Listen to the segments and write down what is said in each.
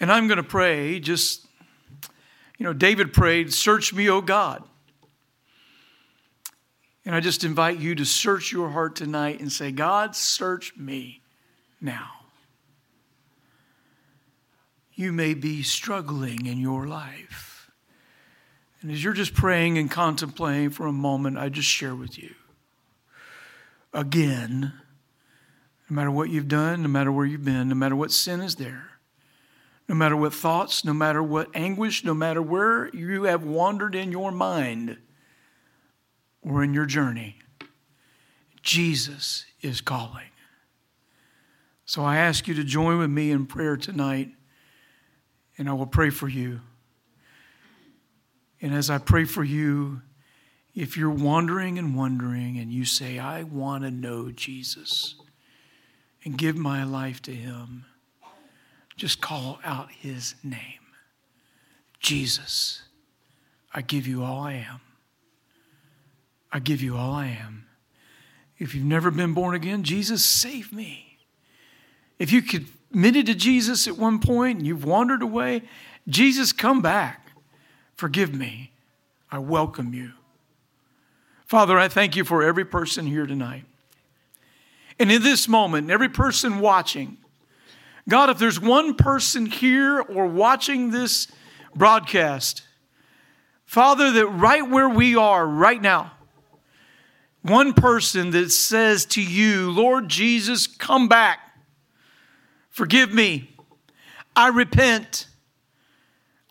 And I'm going to pray just, you know, David prayed, Search me, O God. And I just invite you to search your heart tonight and say, God, search me now. You may be struggling in your life. And as you're just praying and contemplating for a moment, I just share with you again, no matter what you've done, no matter where you've been, no matter what sin is there, no matter what thoughts, no matter what anguish, no matter where you have wandered in your mind or in your journey, Jesus is calling. So I ask you to join with me in prayer tonight, and I will pray for you. And as I pray for you, if you're wandering and wondering and you say, I want to know Jesus and give my life to him, just call out his name Jesus, I give you all I am. I give you all I am. If you've never been born again, Jesus, save me. If you committed to Jesus at one point and you've wandered away, Jesus, come back. Forgive me. I welcome you. Father, I thank you for every person here tonight. And in this moment, every person watching, God, if there's one person here or watching this broadcast, Father, that right where we are right now, one person that says to you, Lord Jesus, come back, forgive me, I repent.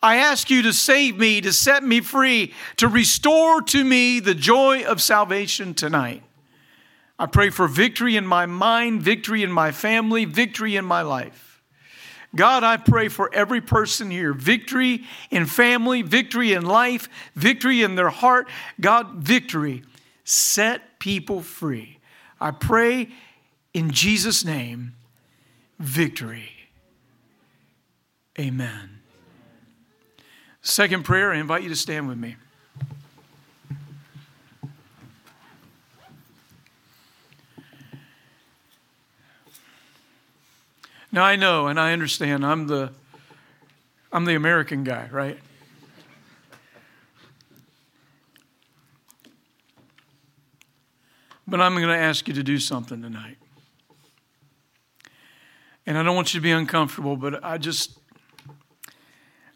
I ask you to save me, to set me free, to restore to me the joy of salvation tonight. I pray for victory in my mind, victory in my family, victory in my life. God, I pray for every person here victory in family, victory in life, victory in their heart. God, victory. Set people free. I pray in Jesus' name, victory. Amen. Second prayer, I invite you to stand with me. Now I know and I understand I'm the I'm the American guy, right? But I'm going to ask you to do something tonight. And I don't want you to be uncomfortable, but I just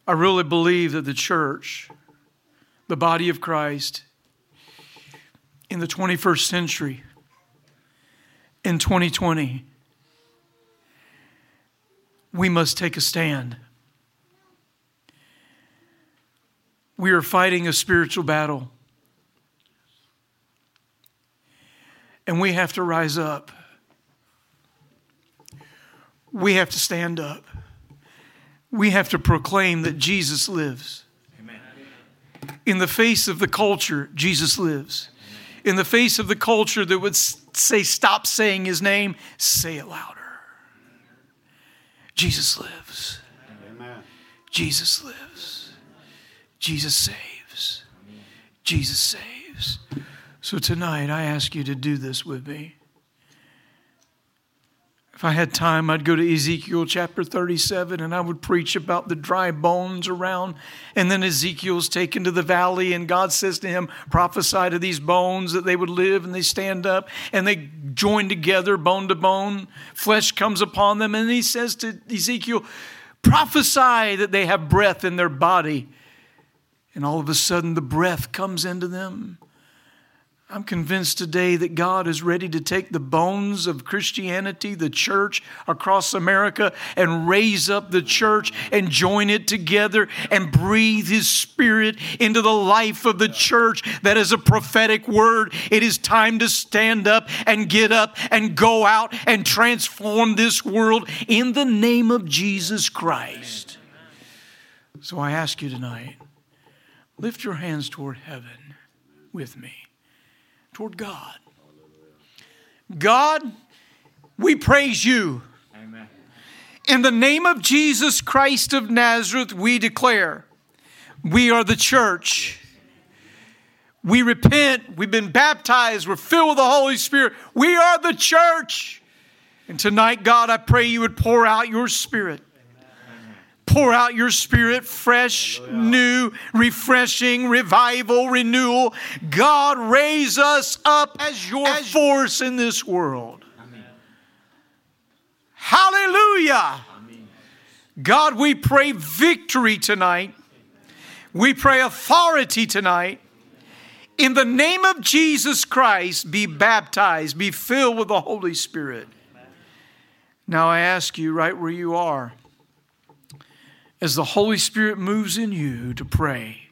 I really believe that the church, the body of Christ in the 21st century in 2020 we must take a stand. We are fighting a spiritual battle. And we have to rise up. We have to stand up. We have to proclaim that Jesus lives. Amen. In the face of the culture, Jesus lives. In the face of the culture that would say, stop saying his name, say it louder. Jesus lives. Amen. Jesus lives. Jesus saves. Jesus saves. So tonight, I ask you to do this with me. If I had time, I'd go to Ezekiel chapter 37 and I would preach about the dry bones around. And then Ezekiel's taken to the valley, and God says to him, Prophesy to these bones that they would live, and they stand up and they join together, bone to bone. Flesh comes upon them, and he says to Ezekiel, Prophesy that they have breath in their body. And all of a sudden, the breath comes into them I'm convinced today that God is ready to take the bones of Christianity, the church across America, and raise up the church and join it together and breathe His Spirit into the life of the church. That is a prophetic word. It is time to stand up and get up and go out and transform this world in the name of Jesus Christ. So I ask you tonight lift your hands toward heaven with me toward God. God, we praise you. Amen. In the name of Jesus Christ of Nazareth, we declare we are the church. We repent. We've been baptized. We're filled with the Holy Spirit. We are the church. And tonight, God, I pray you would pour out your spirit pour out your spirit, fresh, new, refreshing, revival, renewal. God, raise us up as your force in this world. Hallelujah. God, we pray victory tonight. We pray authority tonight. In the name of Jesus Christ, be baptized, be filled with the Holy Spirit. Now I ask you, right where you are, as the Holy Spirit moves in you to pray,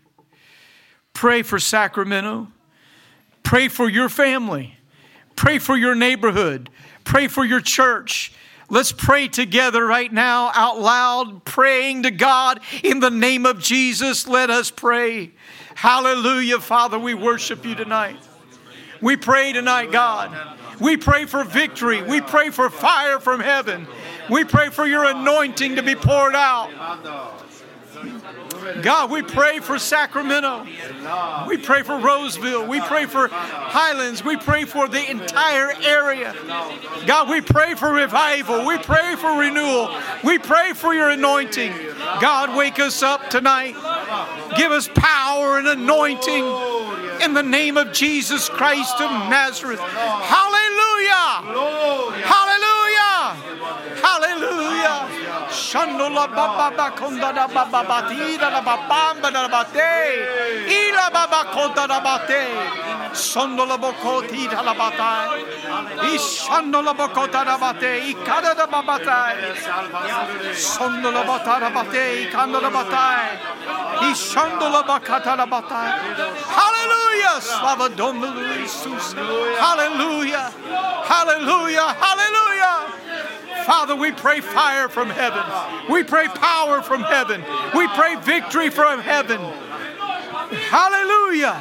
pray for Sacramento, pray for your family, pray for your neighborhood, pray for your church. Let's pray together right now, out loud, praying to God in the name of Jesus. Let us pray. Hallelujah, Father, we worship you tonight. We pray tonight, God. We pray for victory. We pray for fire from heaven. We pray for your anointing to be poured out. God, we pray for Sacramento. We pray for Roseville. We pray for Highlands. We pray for the entire area. God, we pray for revival. We pray for renewal. We pray for your anointing. God, wake us up tonight. Give us power and anointing in the name of Jesus Christ of Nazareth. Hallelujah! Hallelujah! Hallelujah! Shandola baba bakonda da baba batida da babamba da bate. Ila baba konda da bate. Sondola bokoti da la batai. Ishandola bokota da bate. Ikada da babatai. Sondola bata da bate. Ikanda da batai. Ishandola bakata da batai. Hallelujah! Slava Domnului Iisus. Hallelujah! Hallelujah! Hallelujah! Father, we pray fire from heaven. We pray power from heaven. We pray victory from heaven. Hallelujah.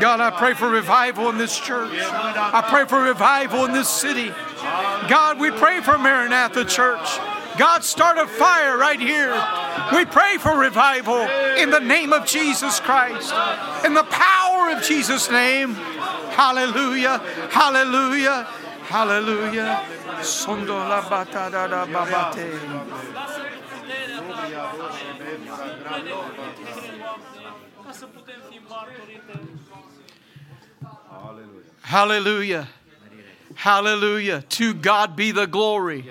God, I pray for revival in this church. I pray for revival in this city. God, we pray for Maranatha Church. God, start a fire right here. We pray for revival in the name of Jesus Christ, in the power of Jesus' name. Hallelujah, hallelujah, hallelujah. Sondo la da babate. Hallelujah. Hallelujah. To God be the glory.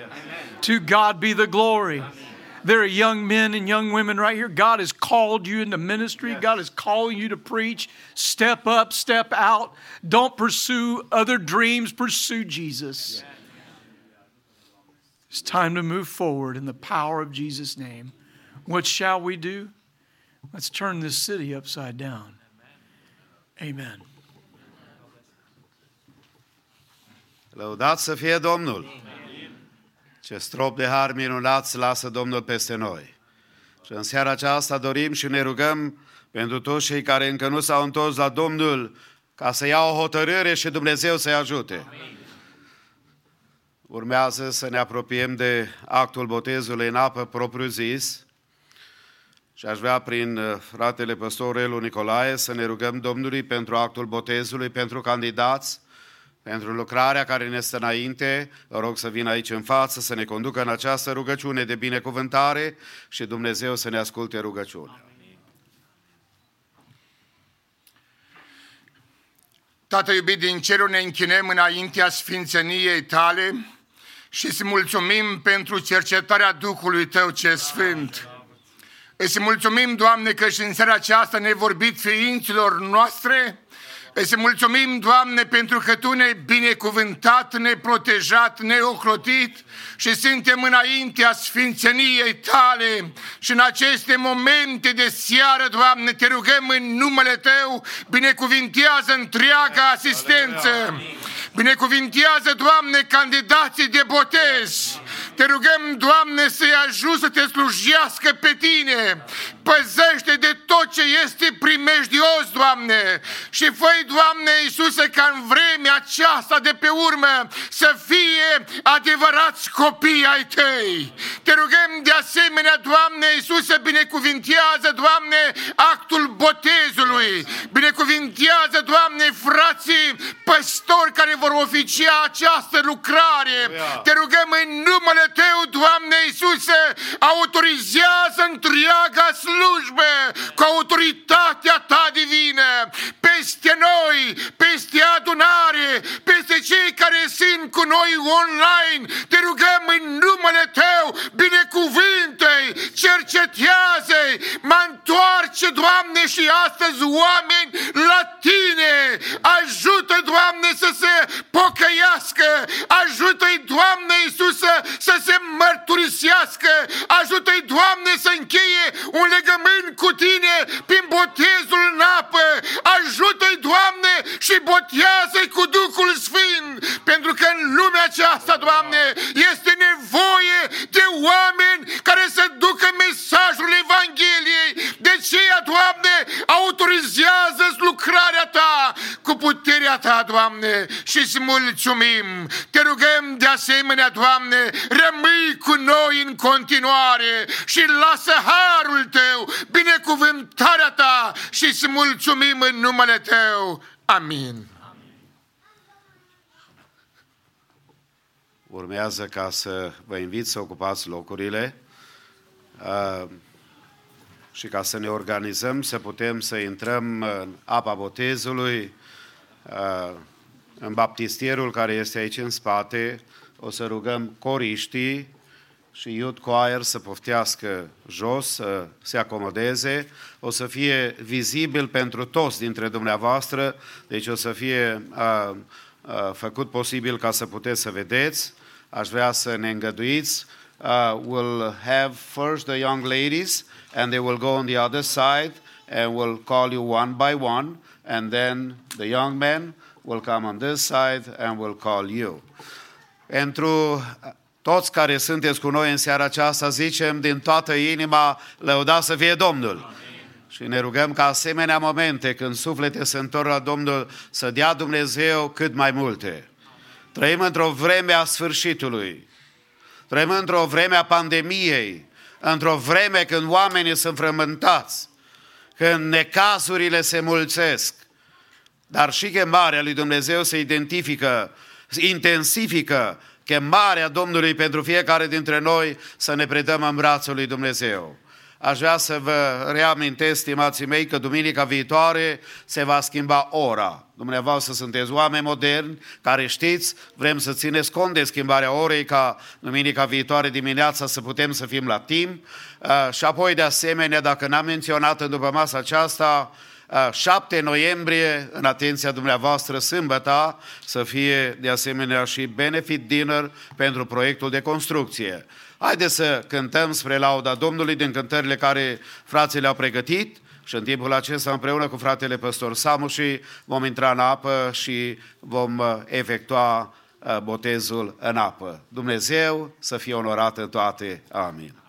To God be the glory. There are young men and young women right here. God has called you into ministry. God is calling you to preach. Step up, step out. Don't pursue other dreams, pursue Jesus. It's time to move forward in the power of Jesus' name. What shall we do? Let's turn this city upside down. Amen. Lăudați să fie Domnul! Ce strop de har minunat lasă Domnul peste noi. Și în seara aceasta dorim și ne rugăm pentru toți cei care încă nu s-au întors la Domnul ca să ia o hotărâre și Dumnezeu să-i ajute. Urmează să ne apropiem de actul botezului în apă propriu-zis și aș vrea prin uh, fratele păstor Elu Nicolae să ne rugăm Domnului pentru actul botezului, pentru candidați, pentru lucrarea care ne stă înainte. Vă rog să vină aici în față, să ne conducă în această rugăciune de binecuvântare și Dumnezeu să ne asculte rugăciunea. Tată iubit din cerul, ne închinăm înaintea sfințeniei tale și îți mulțumim pentru cercetarea Duhului Tău ce Sfânt. Îți mulțumim, Doamne, că și în seara aceasta ne vorbit ființilor noastre Îți mulțumim, Doamne, pentru că Tu ne-ai binecuvântat, ne-ai protejat, ne-ai ocrotit și suntem înaintea sfințeniei Tale. Și în aceste momente de seară, Doamne, te rugăm în numele Tău, binecuvintează întreaga asistență. Binecuvintează, Doamne, candidații de botez. Te rugăm, Doamne, să-i ajut să te slujească pe Tine, păzește de tot ce este primejdios, Doamne, și fă Doamne Iisuse, ca în vremea aceasta de pe urmă să fie adevărați copii ai Tăi. Te rugăm de asemenea, Doamne Iisuse, binecuvintează, Doamne, actul botezului, binecuvintează, Doamne, frații păstori care vor oficia această lucrare. Te rugăm în numele Tău, Doamne Iisuse, autorizează întreaga slujbă cu autoritatea Ta divină peste noi, peste adunare, peste cei care sunt cu noi online. Te rugăm în numele Tău, binecuvinte-i, cercetează-i, mă întoarce, Doamne, și astăzi oameni la Tine. Ajută, Doamne, să se pocăiască, ajută-i, Doamne Iisusă, să se mărturisească, ajută-i, Doamne, să încheie un legământ cu Tine prin botezul în apă, ajută-i, Doamne, și botează-i cu Duhul Sfânt, pentru că în lumea aceasta, Doamne, este nevoie de oameni care să ducă mesajul Evangheliei. Puterea Ta, Doamne, și îți mulțumim. Te rugăm de asemenea, Doamne, rămâi cu noi în continuare și lasă harul Tău, binecuvântarea Ta și îți mulțumim în numele Tău. Amin. Urmează ca să vă invit să ocupați locurile uh, și ca să ne organizăm, să putem să intrăm în apa botezului, uh, în baptistierul care este aici în spate. O să rugăm coriștii și youth choir să poftească jos, să se acomodeze. O să fie vizibil pentru toți dintre dumneavoastră, deci o să fie uh, uh, făcut posibil ca să puteți să vedeți aș vrea să ne îngăduiți. Uh, we'll have first the young ladies and they will go on the other side and we'll call you one by one and then the young men will come on this side and we'll call you. Pentru toți care sunteți cu noi în seara aceasta, zicem din toată inima, lăuda să fie Domnul. Amin. Și ne rugăm ca asemenea momente când suflete se întorc la Domnul să dea Dumnezeu cât mai multe. Trăim într-o vreme a sfârșitului. Trăim într-o vreme a pandemiei, într-o vreme când oamenii sunt frământați, când necazurile se mulțesc. Dar și chemarea lui Dumnezeu se identifică, intensifică chemarea Domnului pentru fiecare dintre noi să ne predăm în brațul lui Dumnezeu. Aș vrea să vă reamintesc, stimații mei, că duminica viitoare se va schimba ora. Dumneavoastră sunteți oameni moderni care știți, vrem să țineți cont de schimbarea orei ca duminica viitoare dimineața să putem să fim la timp. Uh, și apoi, de asemenea, dacă n-am menționat în după masa aceasta, 7 uh, noiembrie, în atenția dumneavoastră, sâmbătă, să fie de asemenea și benefit dinner pentru proiectul de construcție. Haideți să cântăm spre lauda Domnului din cântările care frații le-au pregătit și în timpul acesta împreună cu fratele păstor Samu și vom intra în apă și vom uh, efectua uh, botezul în apă. Dumnezeu să fie onorat în toate. Amin.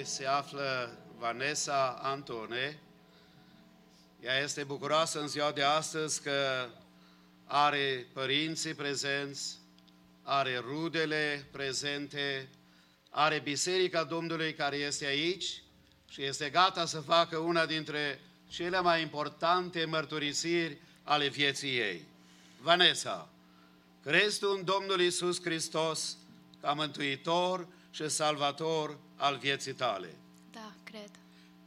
Botezului se află Vanessa Antone. Ea este bucuroasă în ziua de astăzi că are părinții prezenți, are rudele prezente, are Biserica Domnului care este aici și este gata să facă una dintre cele mai importante mărturisiri ale vieții ei. Vanessa, crezi tu în Domnul Isus Hristos ca Mântuitor și Salvator al vieții tale? Da, cred.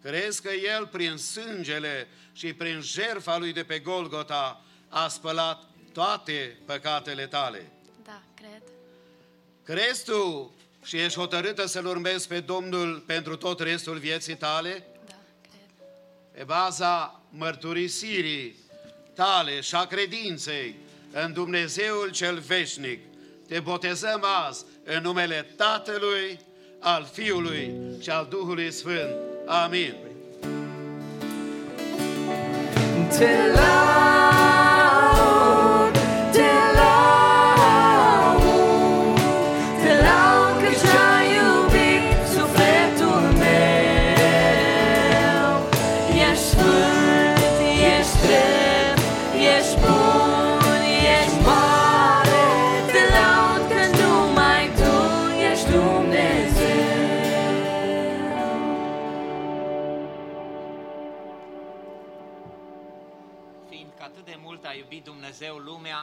Crezi că El, prin sângele și prin jertfa Lui de pe Golgota, a spălat toate păcatele tale? Da, cred. Crezi tu și ești hotărâtă să-L urmezi pe Domnul pentru tot restul vieții tale? Da, cred. Pe baza mărturisirii tale și a credinței în Dumnezeul cel veșnic, te botezăm azi în numele Tatălui, al Fiului și al Duhului Sfânt. Amin. Te laud,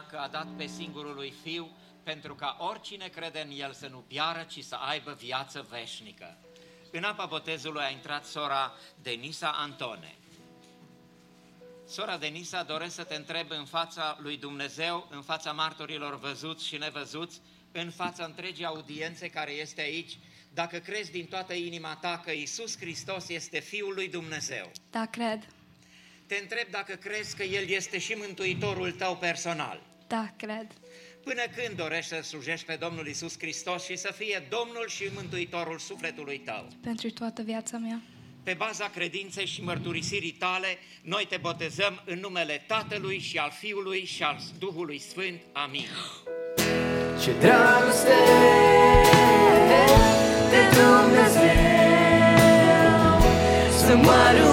lumea că a dat pe singurul lui Fiu, pentru ca oricine crede în El să nu piară, ci să aibă viață veșnică. În apa botezului a intrat sora Denisa Antone. Sora Denisa, doresc să te întreb în fața lui Dumnezeu, în fața martorilor văzuți și nevăzuți, în fața întregii audiențe care este aici, dacă crezi din toată inima ta că Isus Hristos este Fiul lui Dumnezeu. Da, cred. Te întreb dacă crezi că El este și Mântuitorul tău personal. Da, cred. Până când dorești să slujești pe Domnul Isus Hristos și să fie Domnul și Mântuitorul sufletului tău? Pentru toată viața mea. Pe baza credinței și mărturisirii tale, noi te botezăm în numele Tatălui și al Fiului și al Duhului Sfânt. Amin. Ce dragoste de Dumnezeu Să moară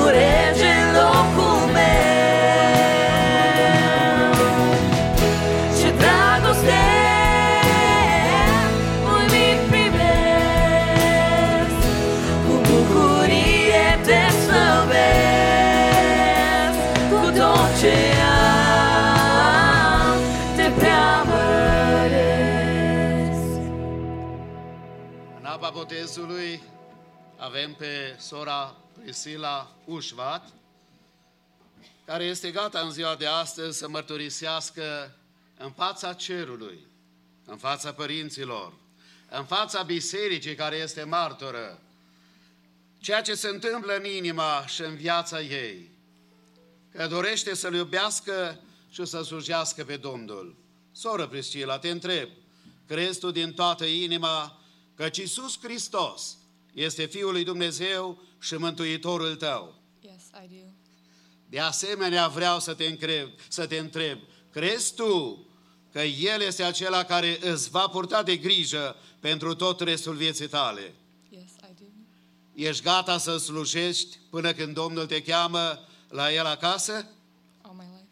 tot ce am, te preamăresc. În apa botezului avem pe sora Priscila Ușvat, care este gata în ziua de astăzi să mărturisească în fața cerului, în fața părinților, în fața bisericii care este martoră, ceea ce se întâmplă în inima și în viața ei, că dorește să-L iubească și să slujească pe Domnul. Soră Priscila, te întreb, crezi tu din toată inima că Iisus Hristos este Fiul lui Dumnezeu și Mântuitorul tău? Yes, I do. De asemenea, vreau să te întreb, să te întreb, crezi tu că El este acela care îți va purta de grijă pentru tot restul vieții tale? Yes, I do. Ești gata să slujești până când Domnul te cheamă la El acasă? All my life.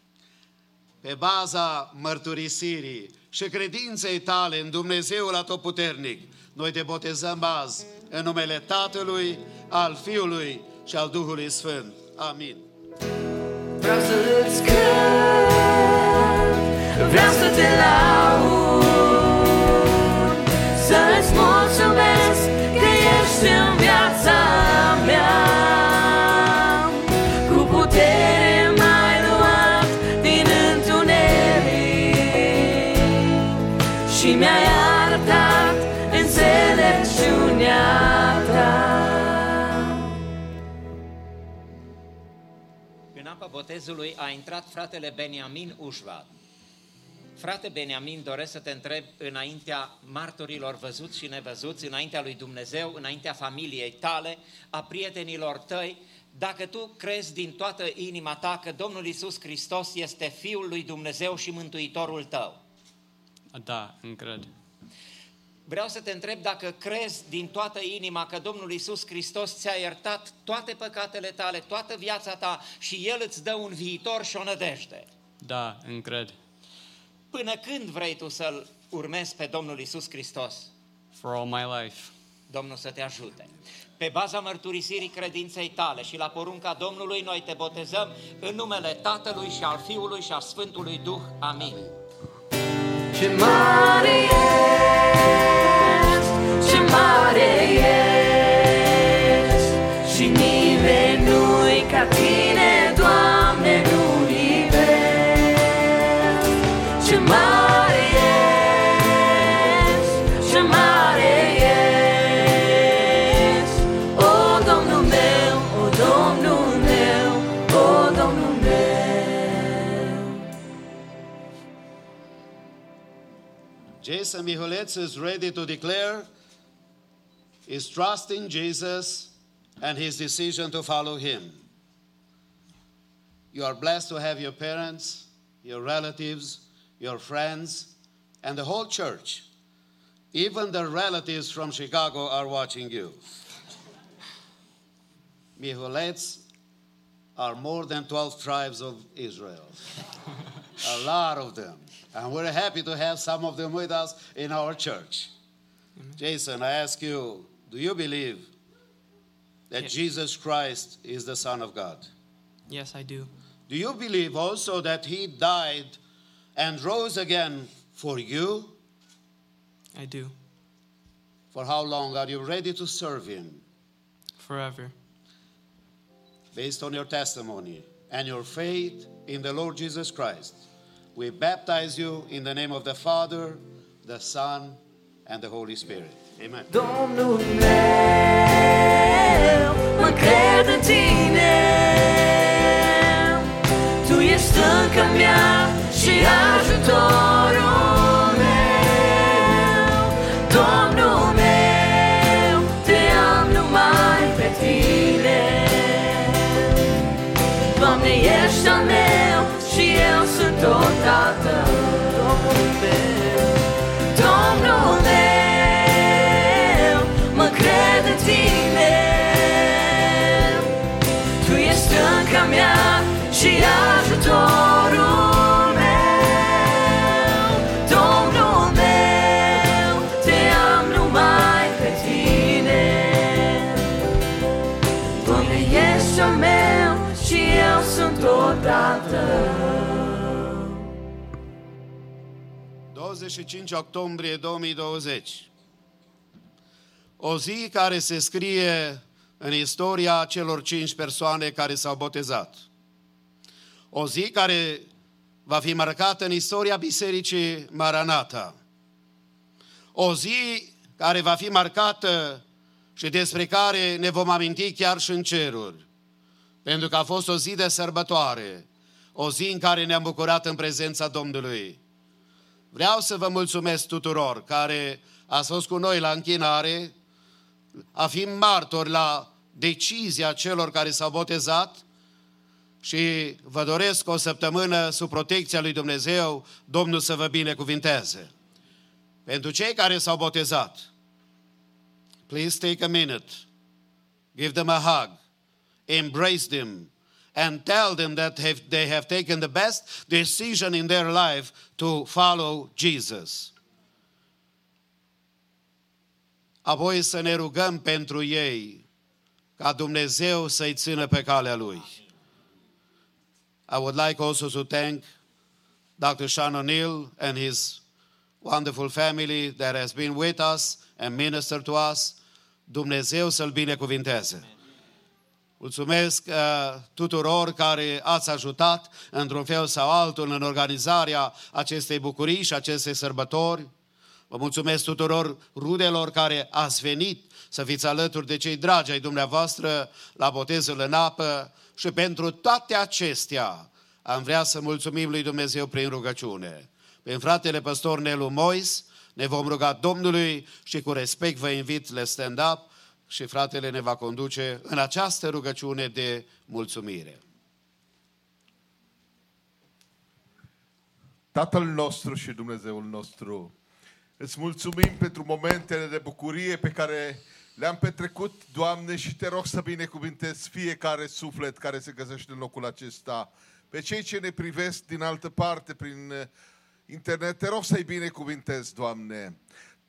Pe baza mărturisirii și credinței tale în Dumnezeul Atotputernic, noi te botezăm azi în numele Tatălui, al Fiului și al Duhului Sfânt. Amin. Vreau să-ți cânt, vreau să te laud, botezului a intrat fratele Beniamin Ușvat. Frate Beniamin, doresc să te întreb înaintea martorilor văzuți și nevăzuți, înaintea lui Dumnezeu, înaintea familiei tale, a prietenilor tăi, dacă tu crezi din toată inima ta că Domnul Isus Hristos este Fiul lui Dumnezeu și Mântuitorul tău. Da, încred. Vreau să te întreb dacă crezi din toată inima că Domnul Isus Hristos ți-a iertat toate păcatele tale, toată viața ta și El îți dă un viitor și o nădejde. Da, încred. Până când vrei tu să-L urmezi pe Domnul Isus Hristos? For all my life. Domnul să te ajute. Pe baza mărturisirii credinței tale și la porunca Domnului, noi te botezăm în numele Tatălui și al Fiului și al Sfântului Duh. Amin. Ce mare ești, ce mare ești Și nimeni nu-i ca tine, Doamne, în univers Ce mare ești, ce mare ești. O, Domnul meu, o, Domnul meu, o, Domnul meu. Jason Mihuletz is ready to declare his trusting Jesus and his decision to follow him. You are blessed to have your parents, your relatives, your friends, and the whole church. Even the relatives from Chicago are watching you. Mihulets are more than 12 tribes of Israel. A lot of them. And we're happy to have some of them with us in our church. Jason, I ask you, do you believe that Yes. Jesus Christ is the Son of God? Yes, I do. Do you believe also that He died and rose again for you? I do. For how long are you ready to serve Him? Forever. Based on your testimony and your faith in the Lord Jesus Christ, we baptize you in the name of the Father, the Son, and the Holy Spirit. Amen. Domnul meu, mă cred în tine. Tu ești stânca mea și ajutorul meu. Domnul meu, te am numai pe tine. Doamne, ești al meu și eu sunt tot al ești stânca mea și ajutorul meu. Domnul meu, te am numai pe tine. Doamne, ești al meu și eu sunt tot odată 25 octombrie 2020. O zi care se scrie în istoria celor cinci persoane care s-au botezat. O zi care va fi marcată în istoria Bisericii Maranata. O zi care va fi marcată și despre care ne vom aminti chiar și în ceruri. Pentru că a fost o zi de sărbătoare, o zi în care ne-am bucurat în prezența Domnului. Vreau să vă mulțumesc tuturor care ați fost cu noi la închinare, a fi martori la decizia celor care s-au botezat și vă doresc o săptămână sub protecția lui Dumnezeu, Domnul să vă binecuvinteze. Pentru cei care s-au botezat, please take a minute, give them a hug, embrace them, and tell them that have, they have taken the best decision in their life to follow Jesus. Apoi să ne rugăm pentru ei ca Dumnezeu să-i țină pe calea Lui. I would like also to thank Dr. Sean O'Neill and his wonderful family that has been with us and ministered to us. Dumnezeu să-l binecuvinteze. Mulțumesc uh, tuturor care ați ajutat într-un fel sau altul în organizarea acestei bucurii și acestei sărbători. Vă mulțumesc tuturor rudelor care ați venit să fiți alături de cei dragi ai dumneavoastră la botezul în apă și pentru toate acestea am vrea să mulțumim lui Dumnezeu prin rugăciune. Prin fratele păstor Nelu Mois ne vom ruga Domnului și cu respect vă invit la stand-up și fratele ne va conduce în această rugăciune de mulțumire. Tatăl nostru și Dumnezeul nostru, îți mulțumim pentru momentele de bucurie pe care le-am petrecut, Doamne, și te rog să binecuvintezi fiecare suflet care se găsește în locul acesta. Pe cei ce ne privesc din altă parte, prin uh, internet, te rog să-i binecuvintezi, Doamne.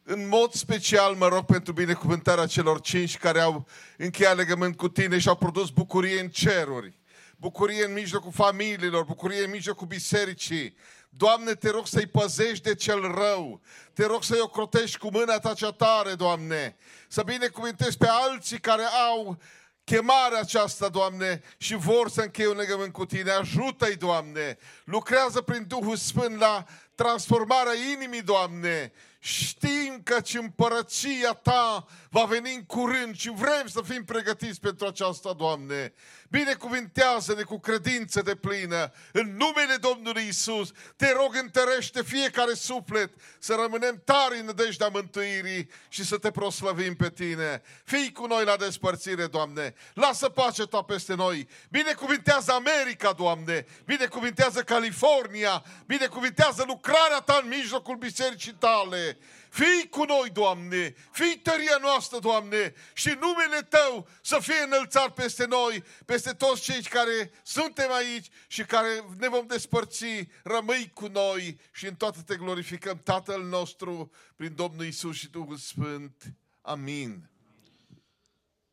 În mod special mă rog pentru binecuvântarea celor cinci care au încheiat legământ cu tine și au produs bucurie în ceruri. Bucurie în mijlocul familiilor, bucurie în mijlocul bisericii. Doamne, te rog să-i păzești de cel rău. Te rog să-i ocrotești cu mâna ta cea tare, Doamne. Să binecuvântezi pe alții care au chemarea aceasta, Doamne, și vor să încheie un legământ cu Tine. Ajută-i, Doamne! Lucrează prin Duhul Sfânt la transformarea inimii, Doamne! Știm că împărăția Ta va veni în curând și vrem să fim pregătiți pentru aceasta, Doamne. Binecuvintează-ne cu credință de plină. În numele Domnului Isus, te rog, întărește fiecare suflet să rămânem tari în nădejdea mântuirii și să te proslăvim pe Tine. Fii cu noi la despărțire, Doamne. Lasă pacea Ta peste noi. Binecuvintează America, Doamne. Binecuvintează California. Binecuvintează lucrarea Ta în mijlocul bisericii Tale. Fii cu noi, Doamne, fii tăria noastră, Doamne, și numele Tău să fie înălțat peste noi, peste toți cei care suntem aici și care ne vom despărți, rămâi cu noi și în toate te glorificăm, Tatăl nostru, prin Domnul Isus și Duhul Sfânt. Amin.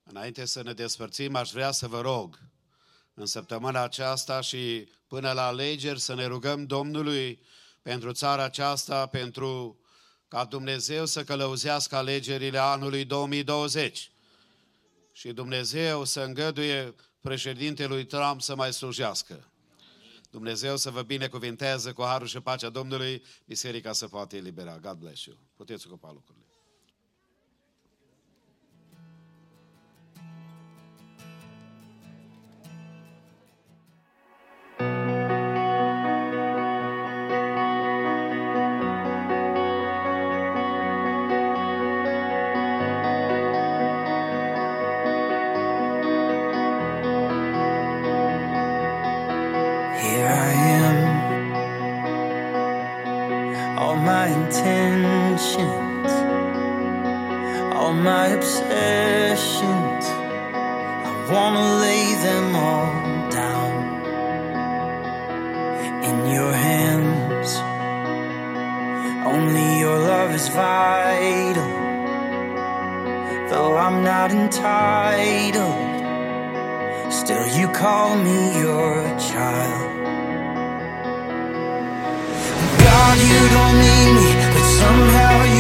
Înainte să ne despărțim, aș vrea să vă rog în săptămâna aceasta și până la alegeri să ne rugăm Domnului pentru țara aceasta, pentru ca Dumnezeu să călăuzească alegerile anului 2020 și Dumnezeu să îngăduie președintelui Trump să mai slujească. Dumnezeu să vă binecuvinteze cu harul și pacea Domnului, biserica să poate elibera. God bless you. Puteți ocupa lucrurile. my intentions, all my obsessions. I wanna lay them all down in your hands. Only your love is vital, though I'm not entitled. Still, you call me your child. God, you don't need me, but somehow